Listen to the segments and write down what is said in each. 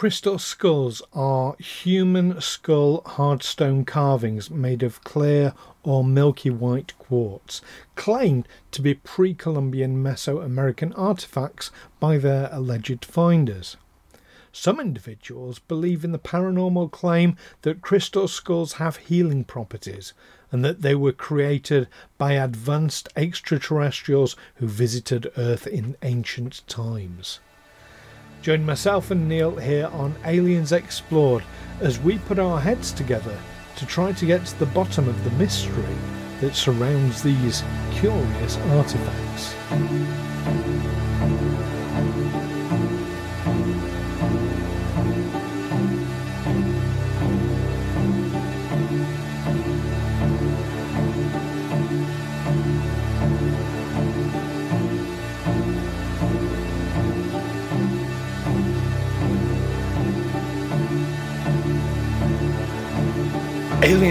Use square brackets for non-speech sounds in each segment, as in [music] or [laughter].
Crystal skulls are human skull hardstone carvings made of clear or milky white quartz, claimed to be pre Columbian Mesoamerican artifacts by their alleged finders. Some individuals believe in the paranormal claim that crystal skulls have healing properties and that they were created by advanced extraterrestrials who visited Earth in ancient times. Join myself and Neil here on Aliens Explored as we put our heads together to try to get to the bottom of the mystery that surrounds these curious artifacts.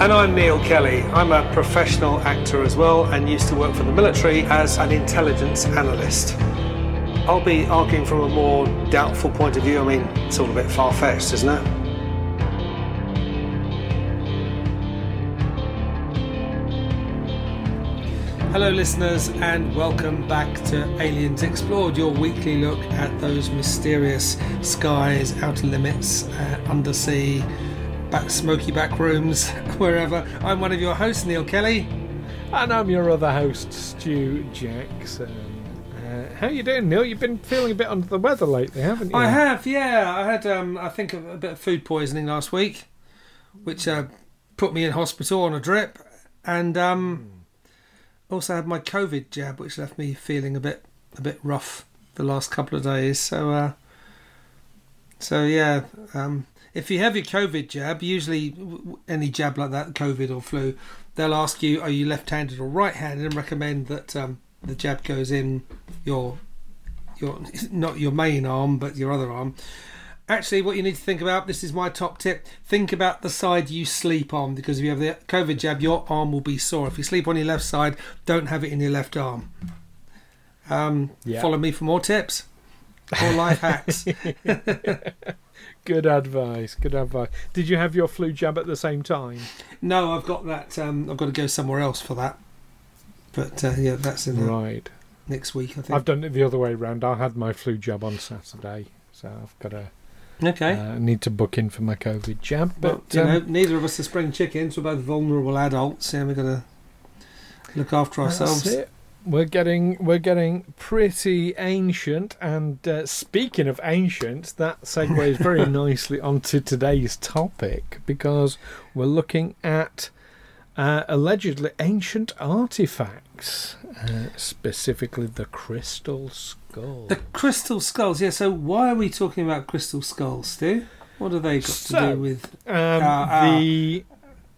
And I'm Neil Kelly. I'm a professional actor as well and used to work for the military as an intelligence analyst. I'll be arguing from a more doubtful point of view. I mean, it's all a bit far fetched, isn't it? Hello, listeners, and welcome back to Aliens Explored, your weekly look at those mysterious skies, outer limits, uh, undersea back smoky back rooms, [laughs] wherever. I'm one of your hosts, Neil Kelly. And I'm your other host, Stu Jackson. Uh, how you doing, Neil? You've been feeling a bit under the weather lately, haven't you? I have, yeah. I had, um, I think, a, a bit of food poisoning last week, which uh, put me in hospital on a drip, and um, also had my COVID jab, which left me feeling a bit, a bit rough the last couple of days. So, uh, so yeah, um, if you have your COVID jab, usually any jab like that, COVID or flu, they'll ask you, are you left-handed or right-handed, and recommend that um, the jab goes in your your [laughs] not your main arm, but your other arm. Actually, what you need to think about this is my top tip. Think about the side you sleep on because if you have the COVID jab, your arm will be sore. If you sleep on your left side, don't have it in your left arm. Um, yeah. Follow me for more tips or life hacks. [laughs] Good advice. Good advice. Did you have your flu jab at the same time? No, I've got that. Um, I've got to go somewhere else for that. But uh, yeah, that's in right next week. I think I've done it the other way around. I had my flu jab on Saturday, so I've got to. Okay. Uh, need to book in for my COVID jab, but well, you um, know, neither of us are spring chickens. We're both vulnerable adults, and we've got to look after ourselves. We're getting we're getting pretty ancient, and uh, speaking of ancient, that segues very [laughs] nicely onto today's topic because we're looking at uh, allegedly ancient artifacts, uh, specifically the crystal skull. The crystal skulls, yeah. So why are we talking about crystal skulls, Stu? What have they got so, to do with um, the?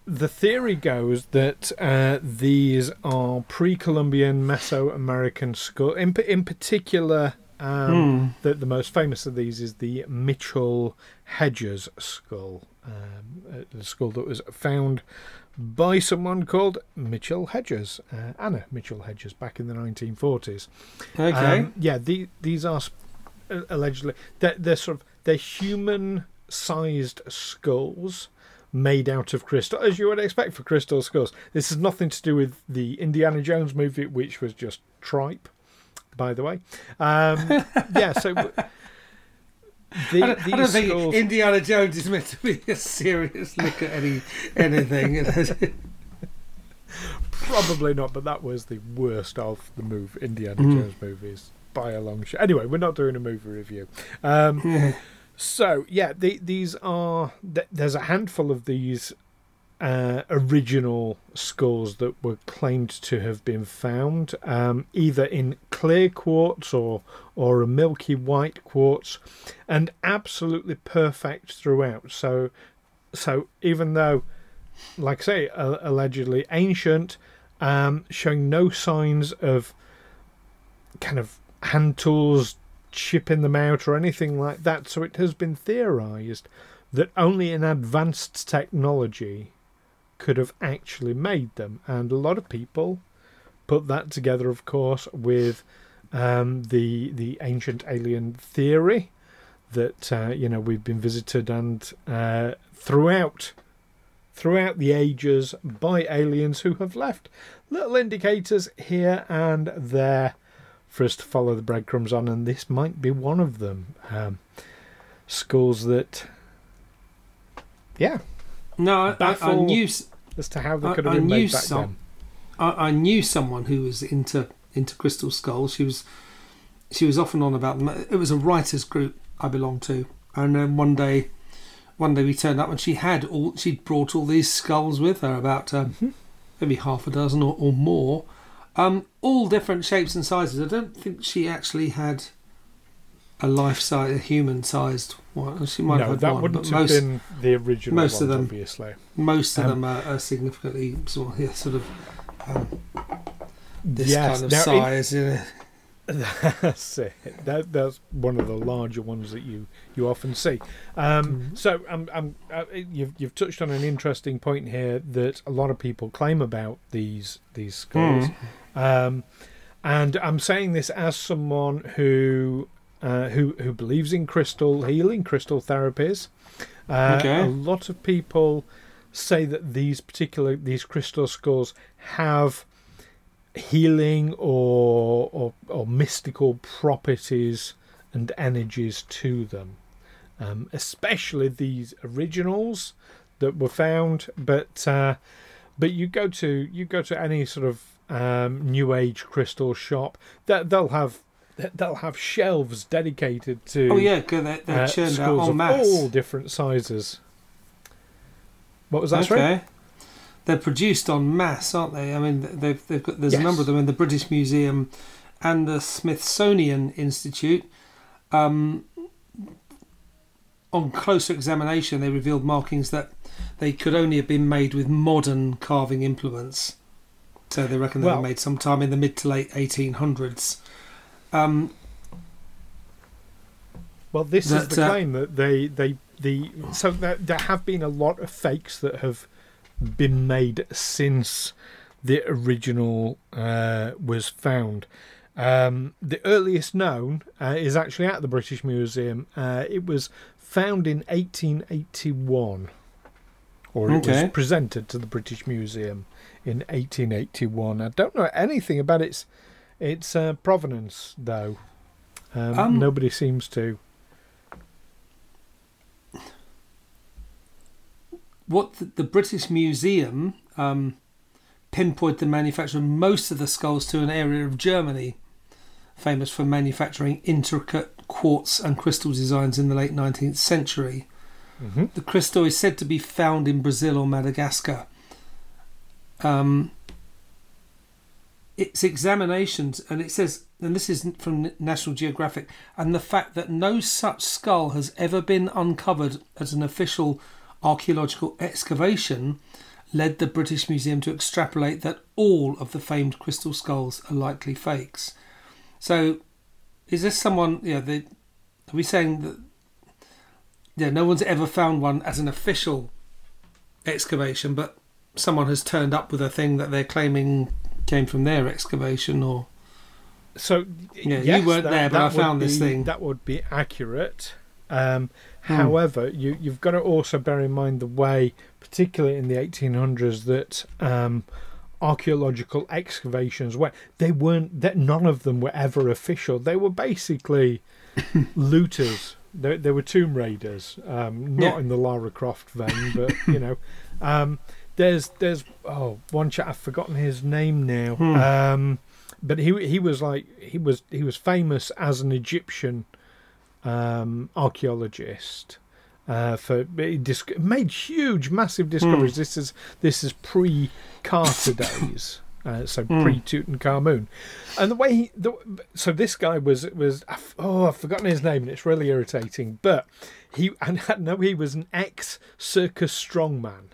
The theory goes that uh, these are pre-Columbian Mesoamerican skull. In in particular, um, hmm. the the most famous of these is the Mitchell Hedges skull, um, a skull that was found by someone called Mitchell Hedges, uh, Anna Mitchell Hedges, back in the 1940s. Okay, um, yeah, the, these are allegedly they're, they're sort of they're human-sized skulls made out of crystal, as you would expect for crystal skulls. This has nothing to do with the Indiana Jones movie, which was just tripe, by the way. Um, [laughs] yeah, so. The, I, don't, I don't think Indiana Jones is meant to be a serious look at any anything. Probably not, but that was the worst of the move Indiana mm. Jones movies by a long shot. Anyway, we're not doing a movie review. Um, so yeah, the, these are there's a handful of these uh, original skulls that were claimed to have been found, um, either in clear quartz or or a milky white quartz, and absolutely perfect throughout. So, so even though, like I say, allegedly ancient, um, showing no signs of kind of hand tools chipping them out or anything like that. So it has been theorized that only an advanced technology could have actually made them. And a lot of people put that together, of course, with um, the the ancient alien theory that uh, you know we've been visited and uh, throughout throughout the ages by aliens who have left little indicators here and there for us to follow the breadcrumbs on, and this might be one of them. Um, schools that, yeah, No, I, I, I knew as to how they could have I been knew made back some- then. I, I knew someone who was into into crystal skulls. She was she was often on about them. It was a writers group I belonged to, and then one day one day we turned up and she had all she'd brought all these skulls with her, about um, Mhm. maybe half a dozen or, or more, um, all different shapes and sizes. I don't think she actually had a life size, a human sized one. She might No, have had that one, wouldn't but have most been the original most ones, of them- obviously. most of um, them are, are significantly sort of, yeah, sort of um, this yes, kind of size. yeah. [laughs] That's it. That, that's one of the larger ones that you, you often see. Um, Mhm. So um, um, uh, you've you've touched on an interesting point here that a lot of people claim about these these skulls, um, and I'm saying this as someone who uh, who who believes in crystal healing, crystal therapies. Uh, Okay. A lot of people say that these particular these crystal skulls have healing or, or or mystical properties and energies to them, um, especially these originals that were found. But uh, but you go to you go to any sort of um, new age crystal shop that they'll have they'll have shelves dedicated to Oh yeah, they're, they're uh, churned out en of masse. all different sizes. What was that? okay. sorry? They're produced en masse, aren't they? I mean, they've, they've got there's a number of them in the British Museum and the Smithsonian Institute. Um, on closer examination, they revealed markings that they could only have been made with modern carving implements. So they reckon they Well- were made sometime in the mid to late 1800s. Um, Well, this is the uh, claim that they they the so there, there have been a lot of fakes that have been made since the original uh, was found. Um, the earliest known uh, is actually at the British Museum. Uh, it was found in 1881, or it was presented to the British Museum in 1881. I don't know anything about its its uh, provenance, though. Um, Um, nobody seems to. what the, the British Museum um, pinpointed the manufacture of most of the skulls to an area of Germany, famous for manufacturing intricate quartz and crystal designs in the late 19th century. Hmm The crystal is said to be found in Brazil or Madagascar. Um, its examinations, and it says, and this is from National Geographic, and the fact that no such skull has ever been uncovered as an official archaeological excavation led the British Museum to extrapolate that all of the famed crystal skulls are likely fakes. So, is this someone? Yeah, they, are we saying that? Yeah, no one's ever found one as an official excavation, but someone has turned up with a thing that they're claiming came from their excavation, or So Yeah, you weren't that- there, but I found this be- thing. That would be accurate. Um, Hmm. However, you, you've got to also bear in mind the way, particularly in the 1800s, that um, archaeological excavations were. They weren't. That none of them were ever official. They were basically [laughs] looters. They, they were tomb raiders. Um, not Yeah. in the Lara Croft vein, but you know. Um, there's there's oh one chap I've forgotten his name now. Hmm. Um, but he he was like he was he was famous as an Egyptian um, archaeologist. Uh, for made huge, massive discoveries. This is this is pre Carter days, uh, so pre Tutankhamun, and the way he, the, so this guy was was oh I've forgotten his name and it's really irritating, but he [laughs] and I know he was an ex circus strongman.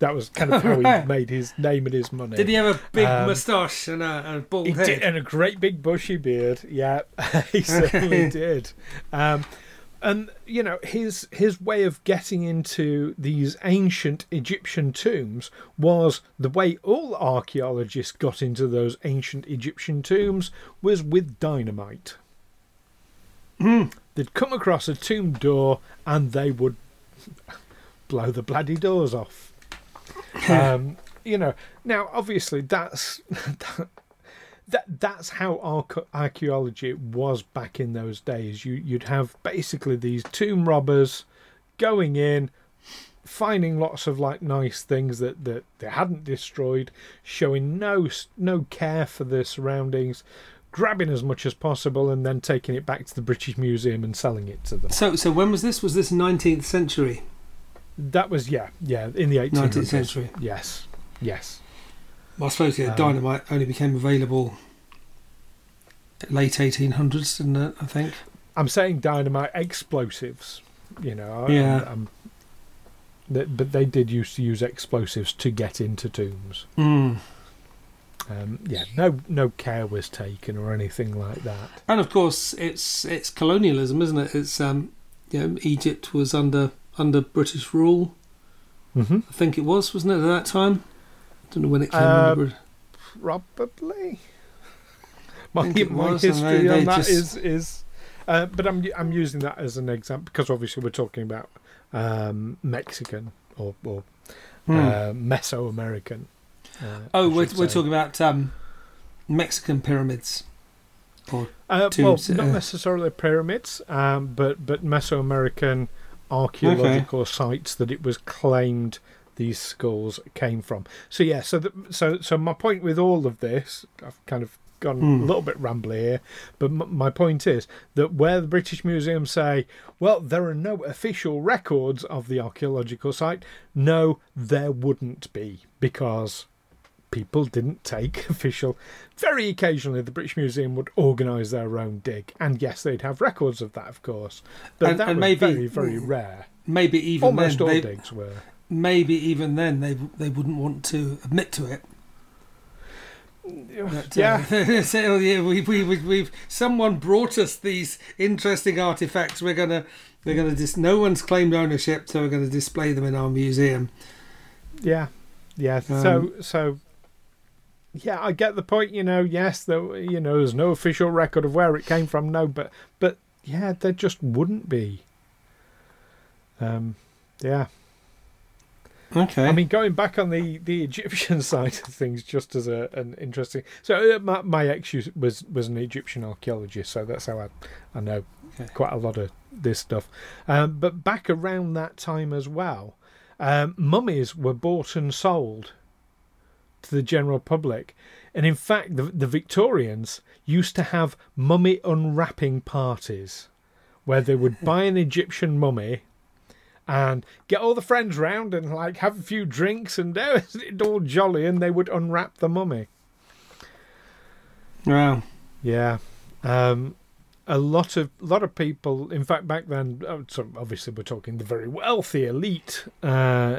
That was kind of how he [laughs] made his name and his money. Did he have a big Um, moustache and a, and a bald He head? did, and a great big bushy beard. Yeah, [laughs] he certainly did. Um, and you know his his way of getting into these ancient Egyptian tombs was the way all archaeologists got into those ancient Egyptian tombs was with dynamite. They'd come across a tomb door and they would blow the bloody doors off. [laughs] um, you know, now obviously that's [laughs] that, that that's how archaeology was back in those days. You you'd have basically these tomb robbers going in, finding lots of like nice things that that they hadn't destroyed, showing no no care for their surroundings. Grabbing as much as possible and then taking it back to the British Museum and selling it to them. So, so when was this? Was this 19th century? That was yeah, yeah, in the eighteenth century. Yes, yes. Well, I suppose yeah, Um, dynamite only became available late 1800s, didn't it? I think. I'm saying dynamite explosives. You know, Yeah. I'm, I'm- that- but they did used to use explosives to get into tombs. Mm. Um, yeah, no, no care was taken or anything like that. And of course, it's it's colonialism, isn't it? It's um, you know, Egypt was under under British rule. Mm-hmm. I think it was, wasn't it, at that time? I don't know when it came Uh, under. Probably. My, my history they- on they that just- is is, uh, but I'm I'm using that as an example because obviously we're talking about um, Mexican or, or Hmm. uh, Mesoamerican. Uh, oh, we're we're talking about um, Mexican pyramids. Or Uh, well, tombs, not uh, necessarily pyramids, um, but but Mesoamerican archaeological sites that it was claimed these skulls came from. So yeah, so the, so so my point with all of this, I've kind of gone Hmm. a little bit rambly here, but m- my point is that where the British Museum say, well, there are no official records of the archaeological site, no, there wouldn't be because people didn't take [laughs] official. Very occasionally, the British Museum would organise their own dig, and yes, they'd have records of that, of course, but And- that and was maybe- very, very rare. maybe even Almost then, all they, digs were. Maybe even then they they wouldn't want to admit to it. That, Yeah, Uh, [laughs] oh, yeah, we, we, we, we've someone brought us these interesting artifacts. We're gonna we're gonna dis- no one's claimed ownership, so we're gonna display them in our museum. yeah, yeah. Um, so, so, yeah, I get the point. You know, yes, there, you know, there's no official record of where it came from. No, but, but, yeah, there just wouldn't be. Um, yeah. Okay. I mean, going back on the, the Egyptian [laughs] side of things, just as a, an interesting. So uh, my, my ex was was an Egyptian archaeologist, so that's how I I know Okay. quite a lot of this stuff. Um, but back around that time as well, um, mummies were bought and sold to the general public, and in fact, the the Victorians used to have mummy unwrapping parties, where they would buy an [laughs] Egyptian mummy and get all the friends round and like have a few drinks and oh, it's all jolly and they would unwrap the mummy wow. yeah um a lot of lot of people in fact back then oh, so obviously we're talking the very wealthy elite uh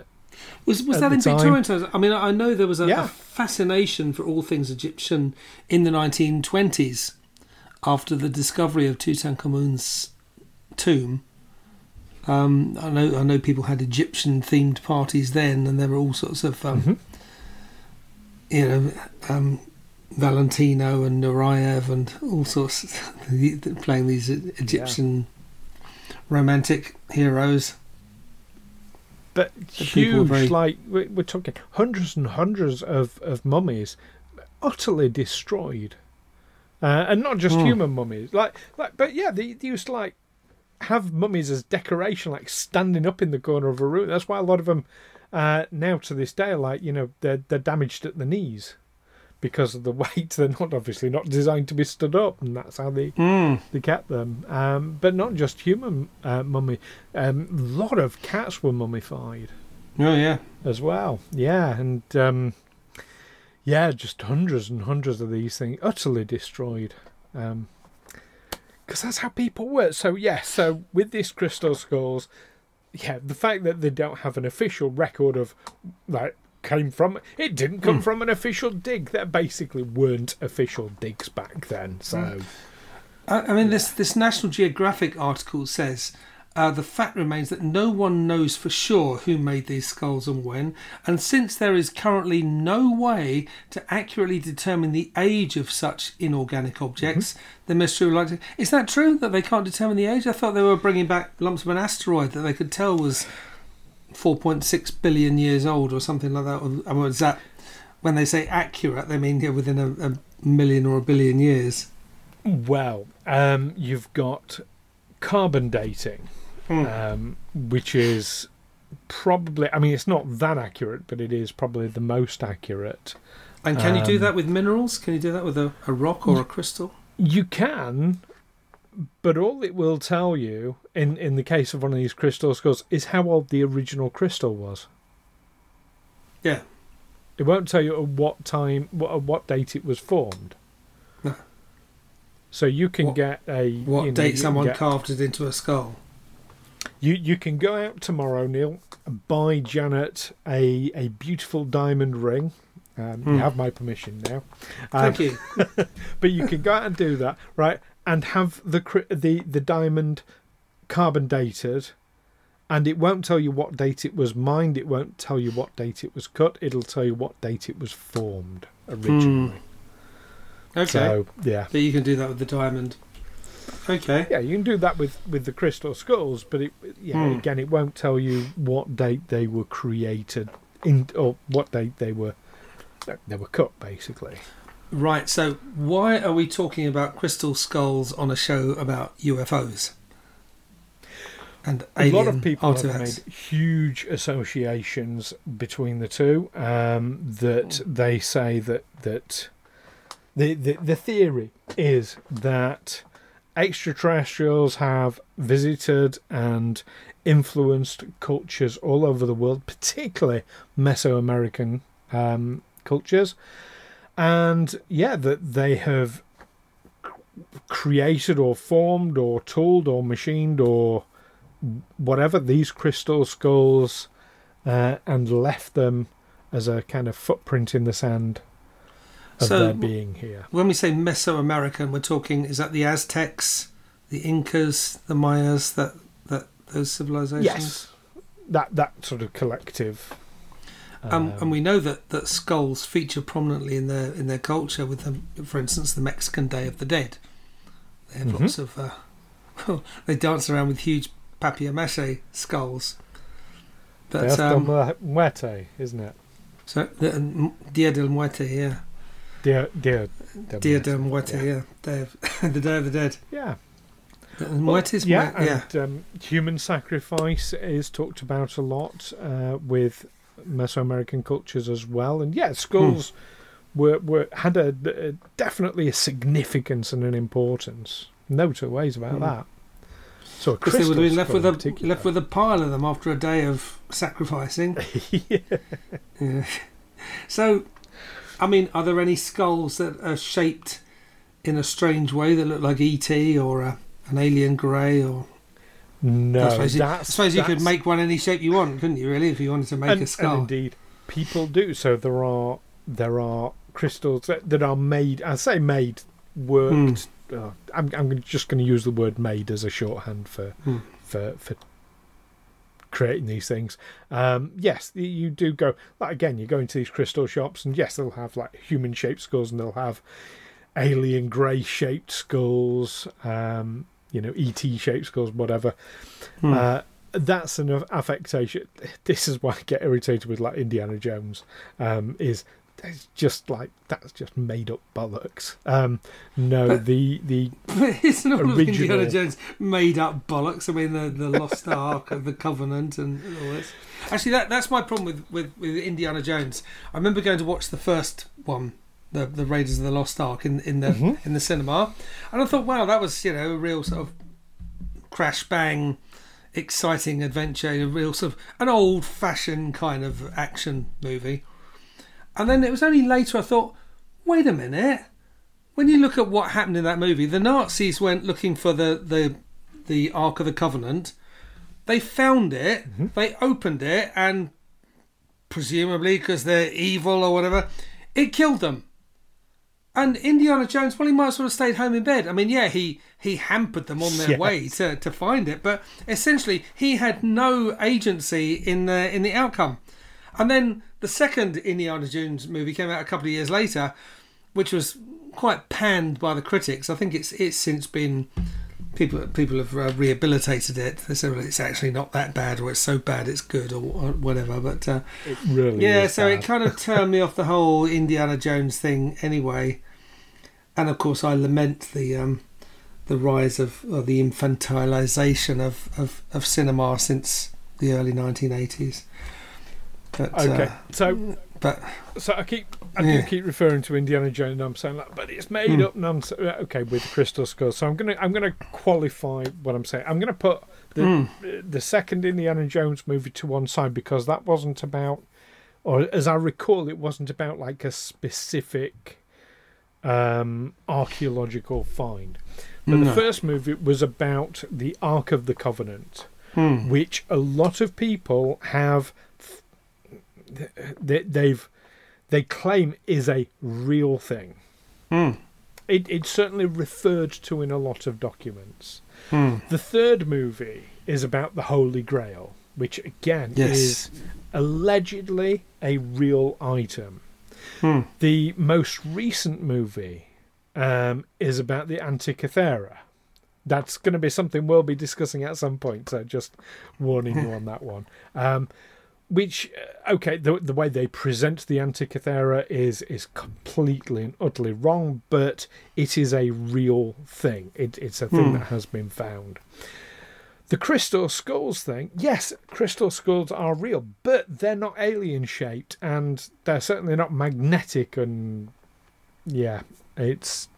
Was was that in Victorian times? I mean, I know there was a, Yeah. a fascination for all things Egyptian in the 1920s after the discovery of Tutankhamun's tomb. Um, I know I know people had Egyptian themed parties then, and there were all sorts of um, Mhm. you know um, Valentino and Nureyev and all sorts [laughs] playing these Egyptian romantic heroes. but were huge very- like we're, we're talking hundreds and hundreds of of mummies utterly destroyed uh, and not just Hmm. human mummies like like but yeah they, they used to like have mummies as decoration like standing up in the corner of a room that's why a lot of them uh now to this day like you know they're they're damaged at the knees because of the [laughs] weight. They're not obviously not designed to be stood up, and that's how they Mm. they kept them. Um, but not just human uh, mummy. Um, a lot of cats were mummified Oh yeah. as well. Yeah, and um, yeah, just hundreds and hundreds of these things utterly destroyed. Because that's how people work. So yeah, so with these crystal skulls, yeah, the fact that they don't have an official record of that came from it didn't come Hmm. from an official dig. There basically weren't official digs back then. So I, I mean, this this National Geographic article says uh, the fact remains that no one knows for sure who made these skulls and when, and since there is currently no way to accurately determine the age of such inorganic objects, the mystery would like to. Is that true that they can't determine the age? I thought they were bringing back lumps of an asteroid that they could tell was 4.6 billion years old or something like that. Or, I mean, is that when they say accurate, they mean yeah, within a, a million or a billion years? Well, um, you've got carbon dating, Hmm. um, which is probably, I mean, it's not that accurate, but it is probably the most accurate. And can you do Um, that with minerals? Can you do that with a, a rock or a crystal? You can, but all it will tell you, in, in the case of one of these crystal skulls, is how old the original crystal was. Yeah. It won't tell you at what time, what, at what date it was formed. No. So you can What- get a What you know, date someone get- carved it into a skull? You you can go out tomorrow, Neil, and buy Janet a a beautiful diamond ring. Um, Hmm. You have my permission now. Um, Thank you. [laughs] but you can go out and do that, right? And have the the the diamond carbon dated, and it won't tell you what date it was mined. It won't tell you what date it was cut. It'll tell you what date it was formed originally. Okay. So yeah, but you can do that with the diamond. Okay. yeah, you can do that with with the crystal skulls, but it yeah Hmm. again it won't tell you what date they were created in or what date they were they were cut basically. Right. So why are we talking about crystal skulls on a show about UFOs? And a lot of people artifacts? have made huge associations between the two. Um, that Hmm. they say that that the, the the theory is that extraterrestrials have visited and influenced cultures all over the world, particularly Mesoamerican um, cultures, and yeah, that they have created or formed or tooled or machined or whatever these crystal skulls uh, and left them as a kind of footprint in the sand of So, their being here. When we say Mesoamerican, we're talking is that the Aztecs, the Incas, the Mayas, that that those civilizations? Yes, that that sort of collective. Um, and we know that, that skulls feature prominently in their in their culture. With them, for instance, the Mexican Day of the Dead. They have Mhm. lots of. Uh, [laughs] they dance around with huge papier-mâché skulls. But um, Del Muerte, isn't it? so the, um, Dia del Muerte, yeah, Dia, dia, del Dia Muerte, Muerte, yeah. yeah, Day of, [laughs] the Day of the Dead. Yeah, The Well, Muertes, yeah, Mu- yeah. and um, human sacrifice is talked about a lot uh, with Mesoamerican cultures as well. And yeah, skulls Hmm. were were had a, a- definitely a significance and an importance. No two ways about Hmm. that. So Because they would have been left with a left with a pile of them after a day of sacrificing. [laughs] yeah. Yeah. [laughs] So, I mean, are there any skulls that are shaped in a strange way that look like ET or a, an alien grey? Or No, I suppose, you, I suppose you could make one any shape you want, couldn't you? Really, if you wanted to make and, a skull. and indeed, people do. So there are there are crystals that, that are made. I say made, worked. Uh, I'm I'm just going to use the word made as a shorthand for Hmm. for for creating these things. Um, yes, you do go. Like again, you go into these crystal shops, and yes, they'll have like human shaped skulls, and they'll have alien grey shaped skulls. Um, you know, ET shaped skulls, whatever. Hmm. Uh, that's an affectation. This is why I get irritated with like Indiana Jones. Um, is it's just like that's just made up bollocks. Um, no, But- the the [laughs] it's not of Indiana Jones made up bollocks. I mean, the, the Lost Ark of the Covenant and all this. Actually, that that's my problem with, with, with Indiana Jones. I remember going to watch the first one the the Raiders of the Lost Ark in in the Mhm. in the cinema, and I thought, wow, that was you know a real sort of crash bang, exciting adventure, a real sort of an old fashioned kind of action movie. And then it was only later I thought, wait a minute. When you look at what happened in that movie, the Nazis went looking for the the the Ark of the Covenant. They found it. Mm-hmm. They opened it, and presumably because they're evil or whatever, it killed them. And Indiana Jones, well, he might as well have stayed home in bed. I mean, yeah, he he hampered them on their Yeah. way to, to find it, but essentially he had no agency in the in the outcome. And then the second Indiana Jones movie came out a couple of years later, which was quite panned by the critics. I think it's it's since been people people have uh, rehabilitated it. They say well, it's actually not that bad, or it's so bad it's good, or, or whatever. But uh, It really yeah, so it kind of [laughs] turned me off the whole Indiana Jones thing anyway. And of course, I lament the um, the rise of or the infantilization of, of, of cinema since the early 1980s. But, Okay, uh, so but so I keep I Yeah. do keep referring to Indiana Jones, and I'm saying like, but it's made Hmm. up nonsense. Uh, Okay, with Crystal Skull. So I'm gonna I'm gonna qualify what I'm saying. I'm gonna put the Hmm. the second Indiana Jones movie to one side because that wasn't about, or as I recall, it wasn't about like a specific um archaeological find. But the first movie was about the Ark of the Covenant hmm, which a lot of people have they, they've they claim is a real thing hmm, it, it's certainly referred to in a lot of documents hmm. the third movie is about the holy grail which again Yes. is allegedly a real item Hmm. the most recent movie um, is about the Antikythera. That's going to be something we'll be discussing at some point. So just warning you on that one. Um, which, uh, okay, the, the way they present the Antikythera is is completely and utterly wrong, but it is a real thing. It, it's a thing Hmm. that has been found. The crystal skulls thing, yes, crystal skulls are real, but they're not alien shaped and they're certainly not magnetic and yeah, it's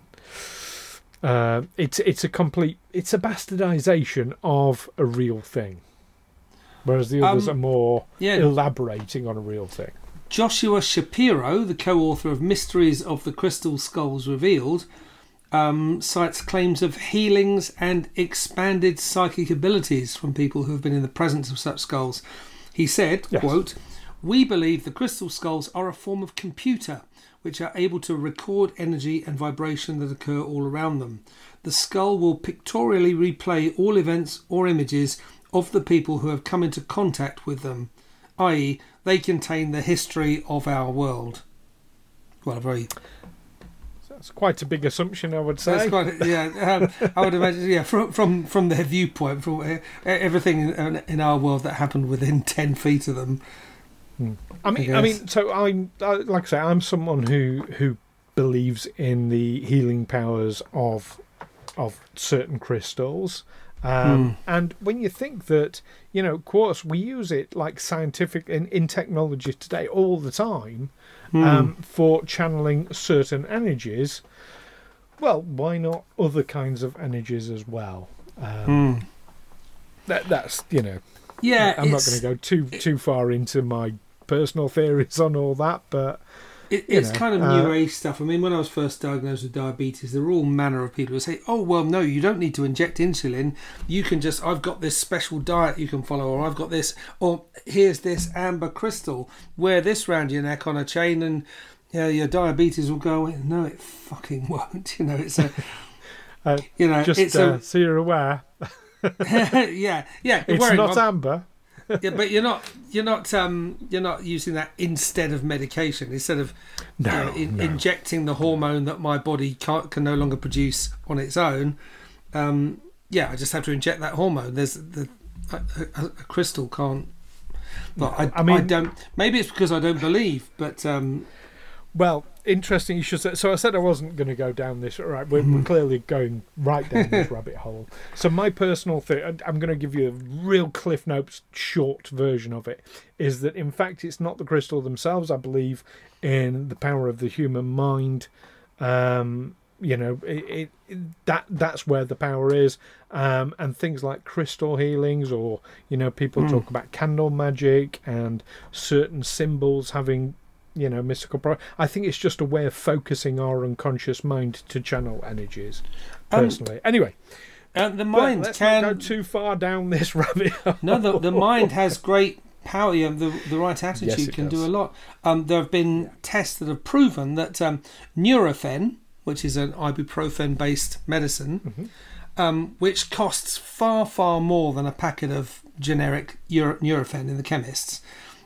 uh, it's it's a complete it's a bastardization of a real thing. Whereas the others Um, are more Yeah, elaborating on a real thing. Joshua Shapiro, the co-author of Mysteries of the Crystal Skulls Revealed, um, cites claims of healings and expanded psychic abilities from people who have been in the presence of such skulls. He said, Yes. quote, We believe the crystal skulls are a form of computer which are able to record energy and vibration that occur all around them. The skull will pictorially replay all events or images of the people who have come into contact with them, i.e., they contain the history of our world. Well, very That's quite a big assumption, I would that's say. quite yeah. Um, I would imagine yeah from from from their viewpoint, from everything in, in our world that happened within [laughs] ten feet of them. I mean, I I, mean, so I'm I, like I say, I'm someone who who believes in the healing powers of of certain crystals. Um, And when you think that, you know, of course, we use it like scientific in, in technology today all the time um, for channeling certain energies. Well, why not other kinds of energies as well? Um, Hmm. that, that's you know, Yeah, I'm not going to go too too far into my personal theories on all that, but It, it's know, kind of uh, new age stuff. I mean, when I was first diagnosed with diabetes, there were all manner of people who say, "Oh, well, no, you don't need to inject insulin. You can just, I've got this special diet you can follow, or I've got this, or here's this amber crystal. Wear this round your neck on a chain, and you know, your diabetes will go away." No, it fucking [laughs] won't. You know, it's a, [laughs] Uh, you know, just it's uh, so you're aware, [laughs] yeah, yeah. it's not amber. Yeah, but you're not, you're not, um, you're not using that instead of medication. Instead of No, uh, in, no. injecting the hormone that my body can't, can no longer produce on its own. Um, yeah, I just have to inject that hormone. There's the a, a, a crystal can't. Well, I, I I mean- don't. Maybe it's because I don't believe, but um, Well, interesting you should say. So I said I wasn't going to go down this. Right, we're, we're clearly going right down this [laughs] rabbit hole. So my personal thing, I'm going to give you a real Cliff Notes short version of it, is that in fact it's not the crystal themselves. I believe in the power of the human mind. Um, you know, it, it, that that's where the power is, um, and things like crystal healings, or you know, people Mm. talk about candle magic and certain symbols having you know mystical power. I think it's just a way of focusing our unconscious mind to channel energies. Um, Personally, anyway, Uh, the mind let's can not go too far down this [laughs] rabbit hole. No, the, the mind has great power. You know, the, the right attitude Yes, can does. do a lot. Um, there have been tests that have proven that um, Nurofen, which is an ibuprofen based medicine, Mm-hmm. um, which costs far, far more than a packet of generic Euro- Nurofen in the chemists.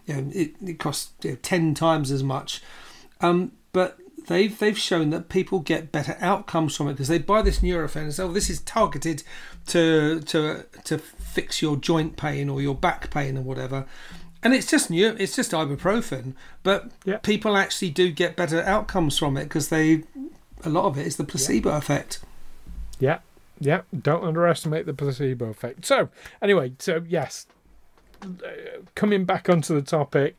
You know, it, it costs you know, 10 times as much. Um, but they've they've shown that people get better outcomes from it because they buy this Nurofen and say, "Oh, this is targeted to to to fix your joint pain or your back pain or whatever." And it's just new. It's just ibuprofen, but Yeah. people actually do get better outcomes from it because they a lot of it is the placebo effect. Yeah, yeah. Don't underestimate the placebo effect. So, anyway, so yes, coming back onto the topic,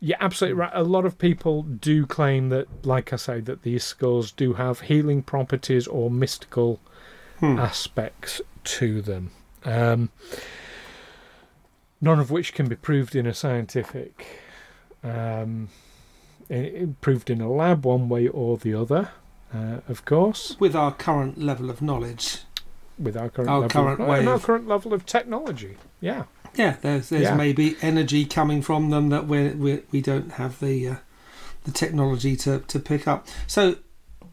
you're absolutely right. A lot of people do claim that, like I say, that these skulls do have healing properties or mystical Hmm. aspects to them. Um, none of which can be proved in a scientific, um, proved in a lab one way or the other. Uh, of course, With our current level of knowledge, with our current Our level current of, way our current level of technology. Yeah, yeah, there's there's Yeah. maybe energy coming from them that we we we don't have the uh, the technology to to pick up. So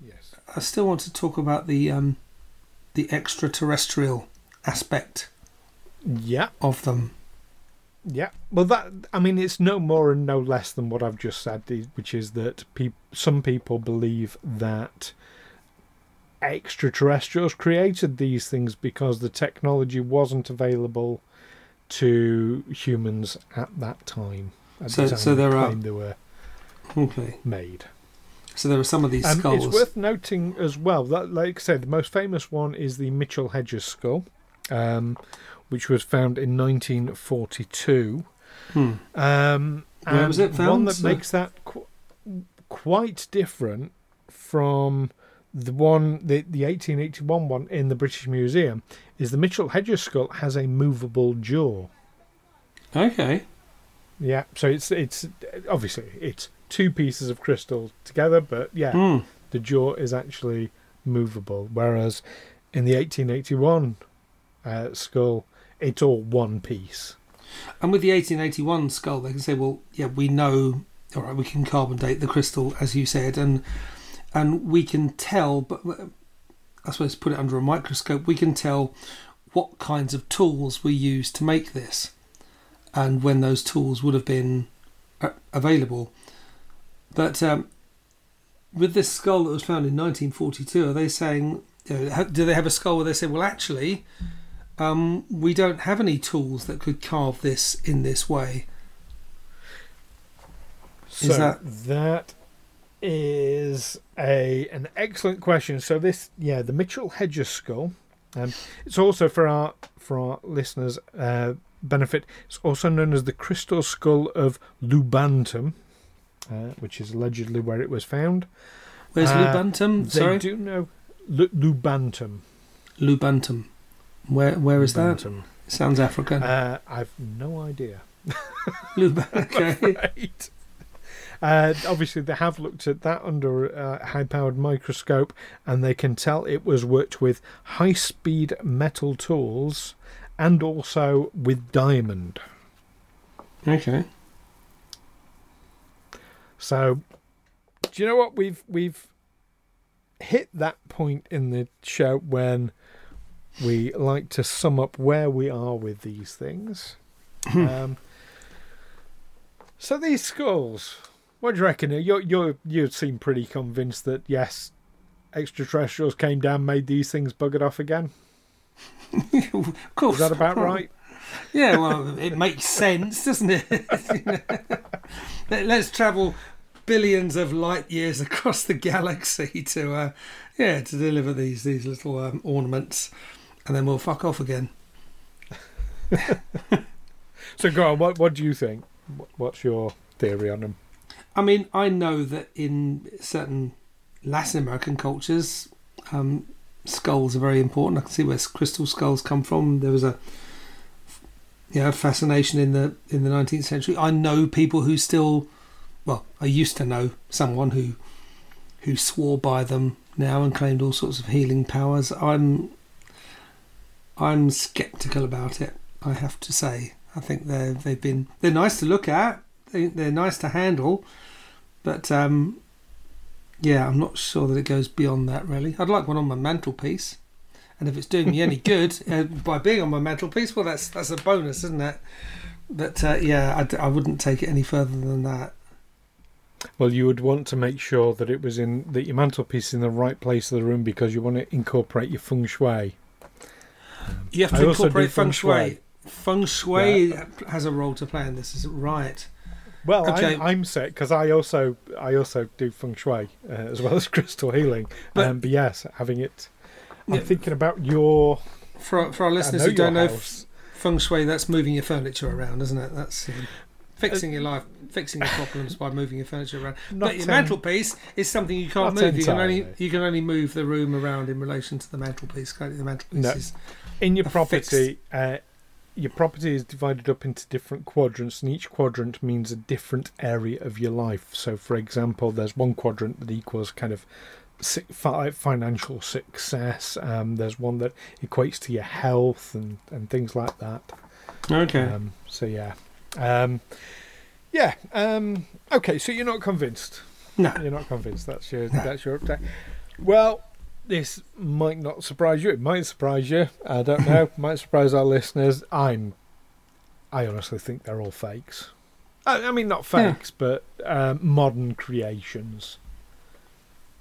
yes, I still want to talk about the um, the extraterrestrial aspect yeah, of them. yeah. Well, that I mean, it's no more and no less than what I've just said, which is that peop some people believe that extraterrestrials created these things because the technology wasn't available to humans at that time. At So- the time so there they are- they were Okay, made. so there are some of these Um, skulls. it's worth noting as well that, like I said, the most famous one is the Mitchell Hedges skull, um, which was found in 1942. Hmm. Um, Where was it One that sir? makes that qu- quite different from the one, the, the 1881 one in the British Museum, is the Mitchell Hedges skull has a movable jaw. Okay, Yeah, so it's it's obviously it's two pieces of crystal together, but yeah, Hmm. the jaw is actually movable, whereas in the 1881 uh, skull, it's all one piece. And with the 1881 skull, they can say, well, yeah, we know, all right, we can carbon date the crystal, as you said, and and we can tell, but I suppose put it under a microscope, we can tell what kinds of tools we use to make this, and when those tools would have been uh, available. But um, with this skull that was found in 1942, are they saying, you know, do they have a skull where they say, well, actually, um, we don't have any tools that could carve this in this way. So Is that- that is a an excellent question. So this, yeah, the Mitchell Hedges skull. Um, it's also for our for our listeners' uh, benefit. It's also known as the crystal skull of Lubantum, uh, which is allegedly where it was found. Where's Uh, Lubantum? They Sorry, do know Lu- Lubantum. Lubantum. Where where is that? Lubantum. Sounds African. Uh, I've no idea. [laughs] Luba- [laughs] okay. Uh, obviously, they have looked at that under a high powered microscope and they can tell it was worked with high speed metal tools and also with diamond. Okay. So, do you know what? We've, we've hit that point in the show when we like to sum up where we are with these things. um, so, these skulls. What do you reckon? You you you seem pretty convinced that yes, extraterrestrials came down, made these things, buggered off again. of course. Is that about right? Yeah. Well, it makes sense, doesn't it? [laughs] You know? Let- Let's travel billions of light years across the galaxy to, uh, yeah, to deliver these these little um, ornaments, and then we'll fuck off again. [laughs] So go on. What what do you think? What's your theory on them? I mean, I know that in certain Latin American cultures, um, skulls are very important. I can see where crystal skulls come from. There was a you know, fascination in the in the nineteenth century. I know people who still, well, I used to know someone who who swore by them now and claimed all sorts of healing powers. I'm I'm skeptical about it. I have to say. I think they they've been they're nice to look at. They, they're nice to handle, but um, yeah, I'm not sure that it goes beyond that. Really, I'd like one on my mantelpiece, and if it's doing me any good [laughs] uh, by being on my mantelpiece, well, that's that's a bonus, isn't it? But uh, yeah, I wouldn't take it any further than that. Well, you would want to make sure that it was in that your mantelpiece is in the right place of the room because you want to incorporate your feng shui. You have to do incorporate feng feng shui. shui. Feng shui has a role to play in this, is it right? Well, Okay. I'm, I'm set because I also I also do feng shui uh, as well [laughs] as crystal healing. But- um, but yes, having it. I'm Yeah. thinking about your. For for our listeners who don't know, feng shui that's moving your furniture around, isn't it? That's um, fixing your life, fixing your problems by moving your furniture around. [laughs] But your mantelpiece is something you can't move. You can only you can only move the room around in relation to the mantelpiece. can't you? The mantelpiece No. is in your property. Uh, your property is divided up into different quadrants, and each quadrant means a different area of your life. So, for example, there's one quadrant that equals kind of financial success. Um, there's one that equates to your health and, and things like that. okay. Um, so yeah, um, yeah. Um, okay, so you're not convinced. no, You're not convinced. That's your that's your update. Well, this might not surprise you. It might surprise you. I don't know. [laughs] might surprise our listeners. I'm. I honestly think they're all fakes. I, I mean, not Yeah. fakes, but um, modern creations.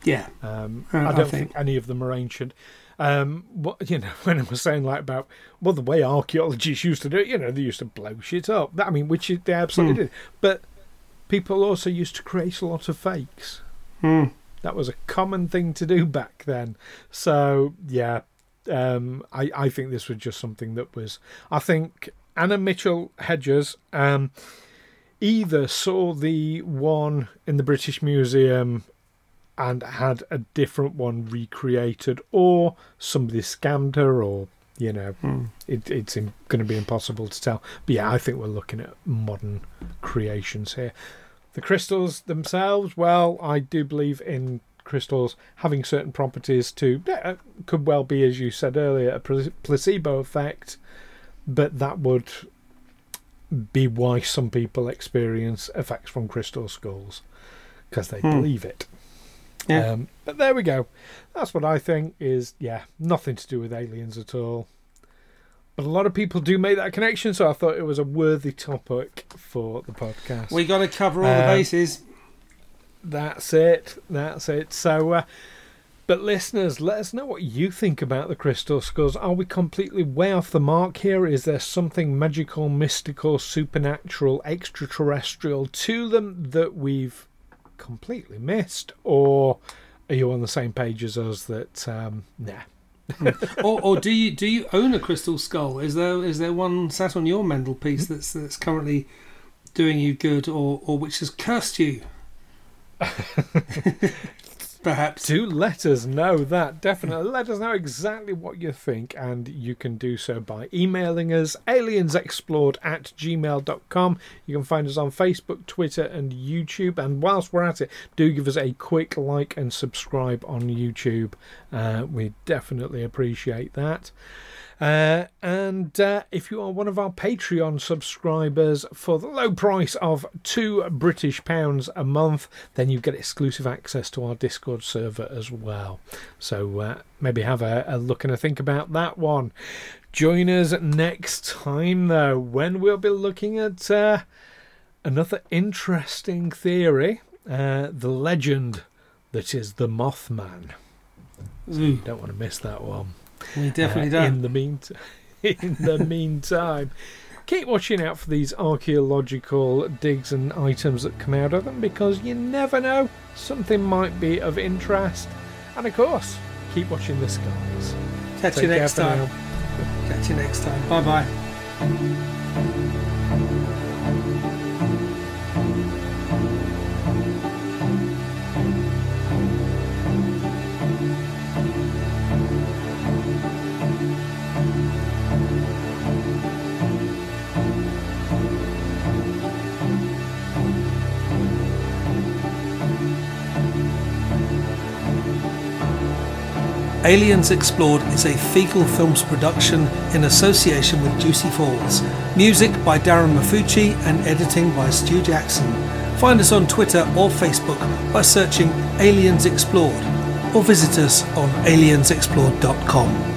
yeah, Um, Uh, I I don't think- think any of them are ancient. Um, what you know, [laughs] when I was saying like about well, the way archaeologists used to do it, you know, they used to blow shit up. I mean, which they absolutely Hmm. did. But people also used to create a lot of fakes. Hmm. That was a common thing to do back then. So yeah, um, I I think this was just something that was. I think Anna Mitchell Hedges um, either saw the one in the British Museum and had a different one recreated, or somebody scammed her, or you know, Hmm. it, it's going to be impossible to tell. But yeah, I think we're looking at modern creations here. The crystals themselves, well, I do believe in crystals having certain properties to uh, could well be, as you said earlier, a placebo effect, but that would be why some people experience effects from crystal skulls because they Hmm. believe it. Yeah. Um, but there we go. That's what I think is, yeah, nothing to do with aliens at all. But a lot of people do make that connection, so I thought it was a worthy topic for the podcast. we got to cover all the Um, bases. That's it. That's it. So, uh, but listeners, let us know what you think about the crystal skulls. Are we completely way off the mark here? Is there something magical, mystical, supernatural, extraterrestrial to them that we've completely missed? Or are you on the same page as us that, um, nah, [laughs] or, or do you do you own a crystal skull? Is there is there one sat on your mantelpiece hmm. that's that's currently doing you good, or or which has cursed you? [laughs] Perhaps. do let us know that definitely. Let us know exactly what you think and you can do so by emailing us aliensexplored at gmail.com you can find us on facebook twitter and youtube. And whilst we're at it do give us a quick like and subscribe on youtube. Uh, we definitely appreciate that uh, and uh, if you are one of our Patreon subscribers for the low price of two British pounds a month, then you get exclusive access to our Discord server as well. So uh, maybe have a, a look and a think about that one. Join us next time, though, when we'll be looking at uh, another interesting theory uh, the legend that is the Mothman. Ooh, Don't want to miss that one. We definitely Uh, don't. In the meantime, [laughs] in the [laughs] meantime, keep watching out for these archaeological digs and items that come out of them because you never know, something might be of interest. And of course, keep watching the skies. Catch Take you next time. now. Catch you next time. Bye bye. Aliens Explored is a Feegle Films production in association with Juicy Falls. Music by Darren Maffucci and editing by Stu Jackson. Find us on Twitter or Facebook by searching Aliens Explored or visit us on aliensexplored.com.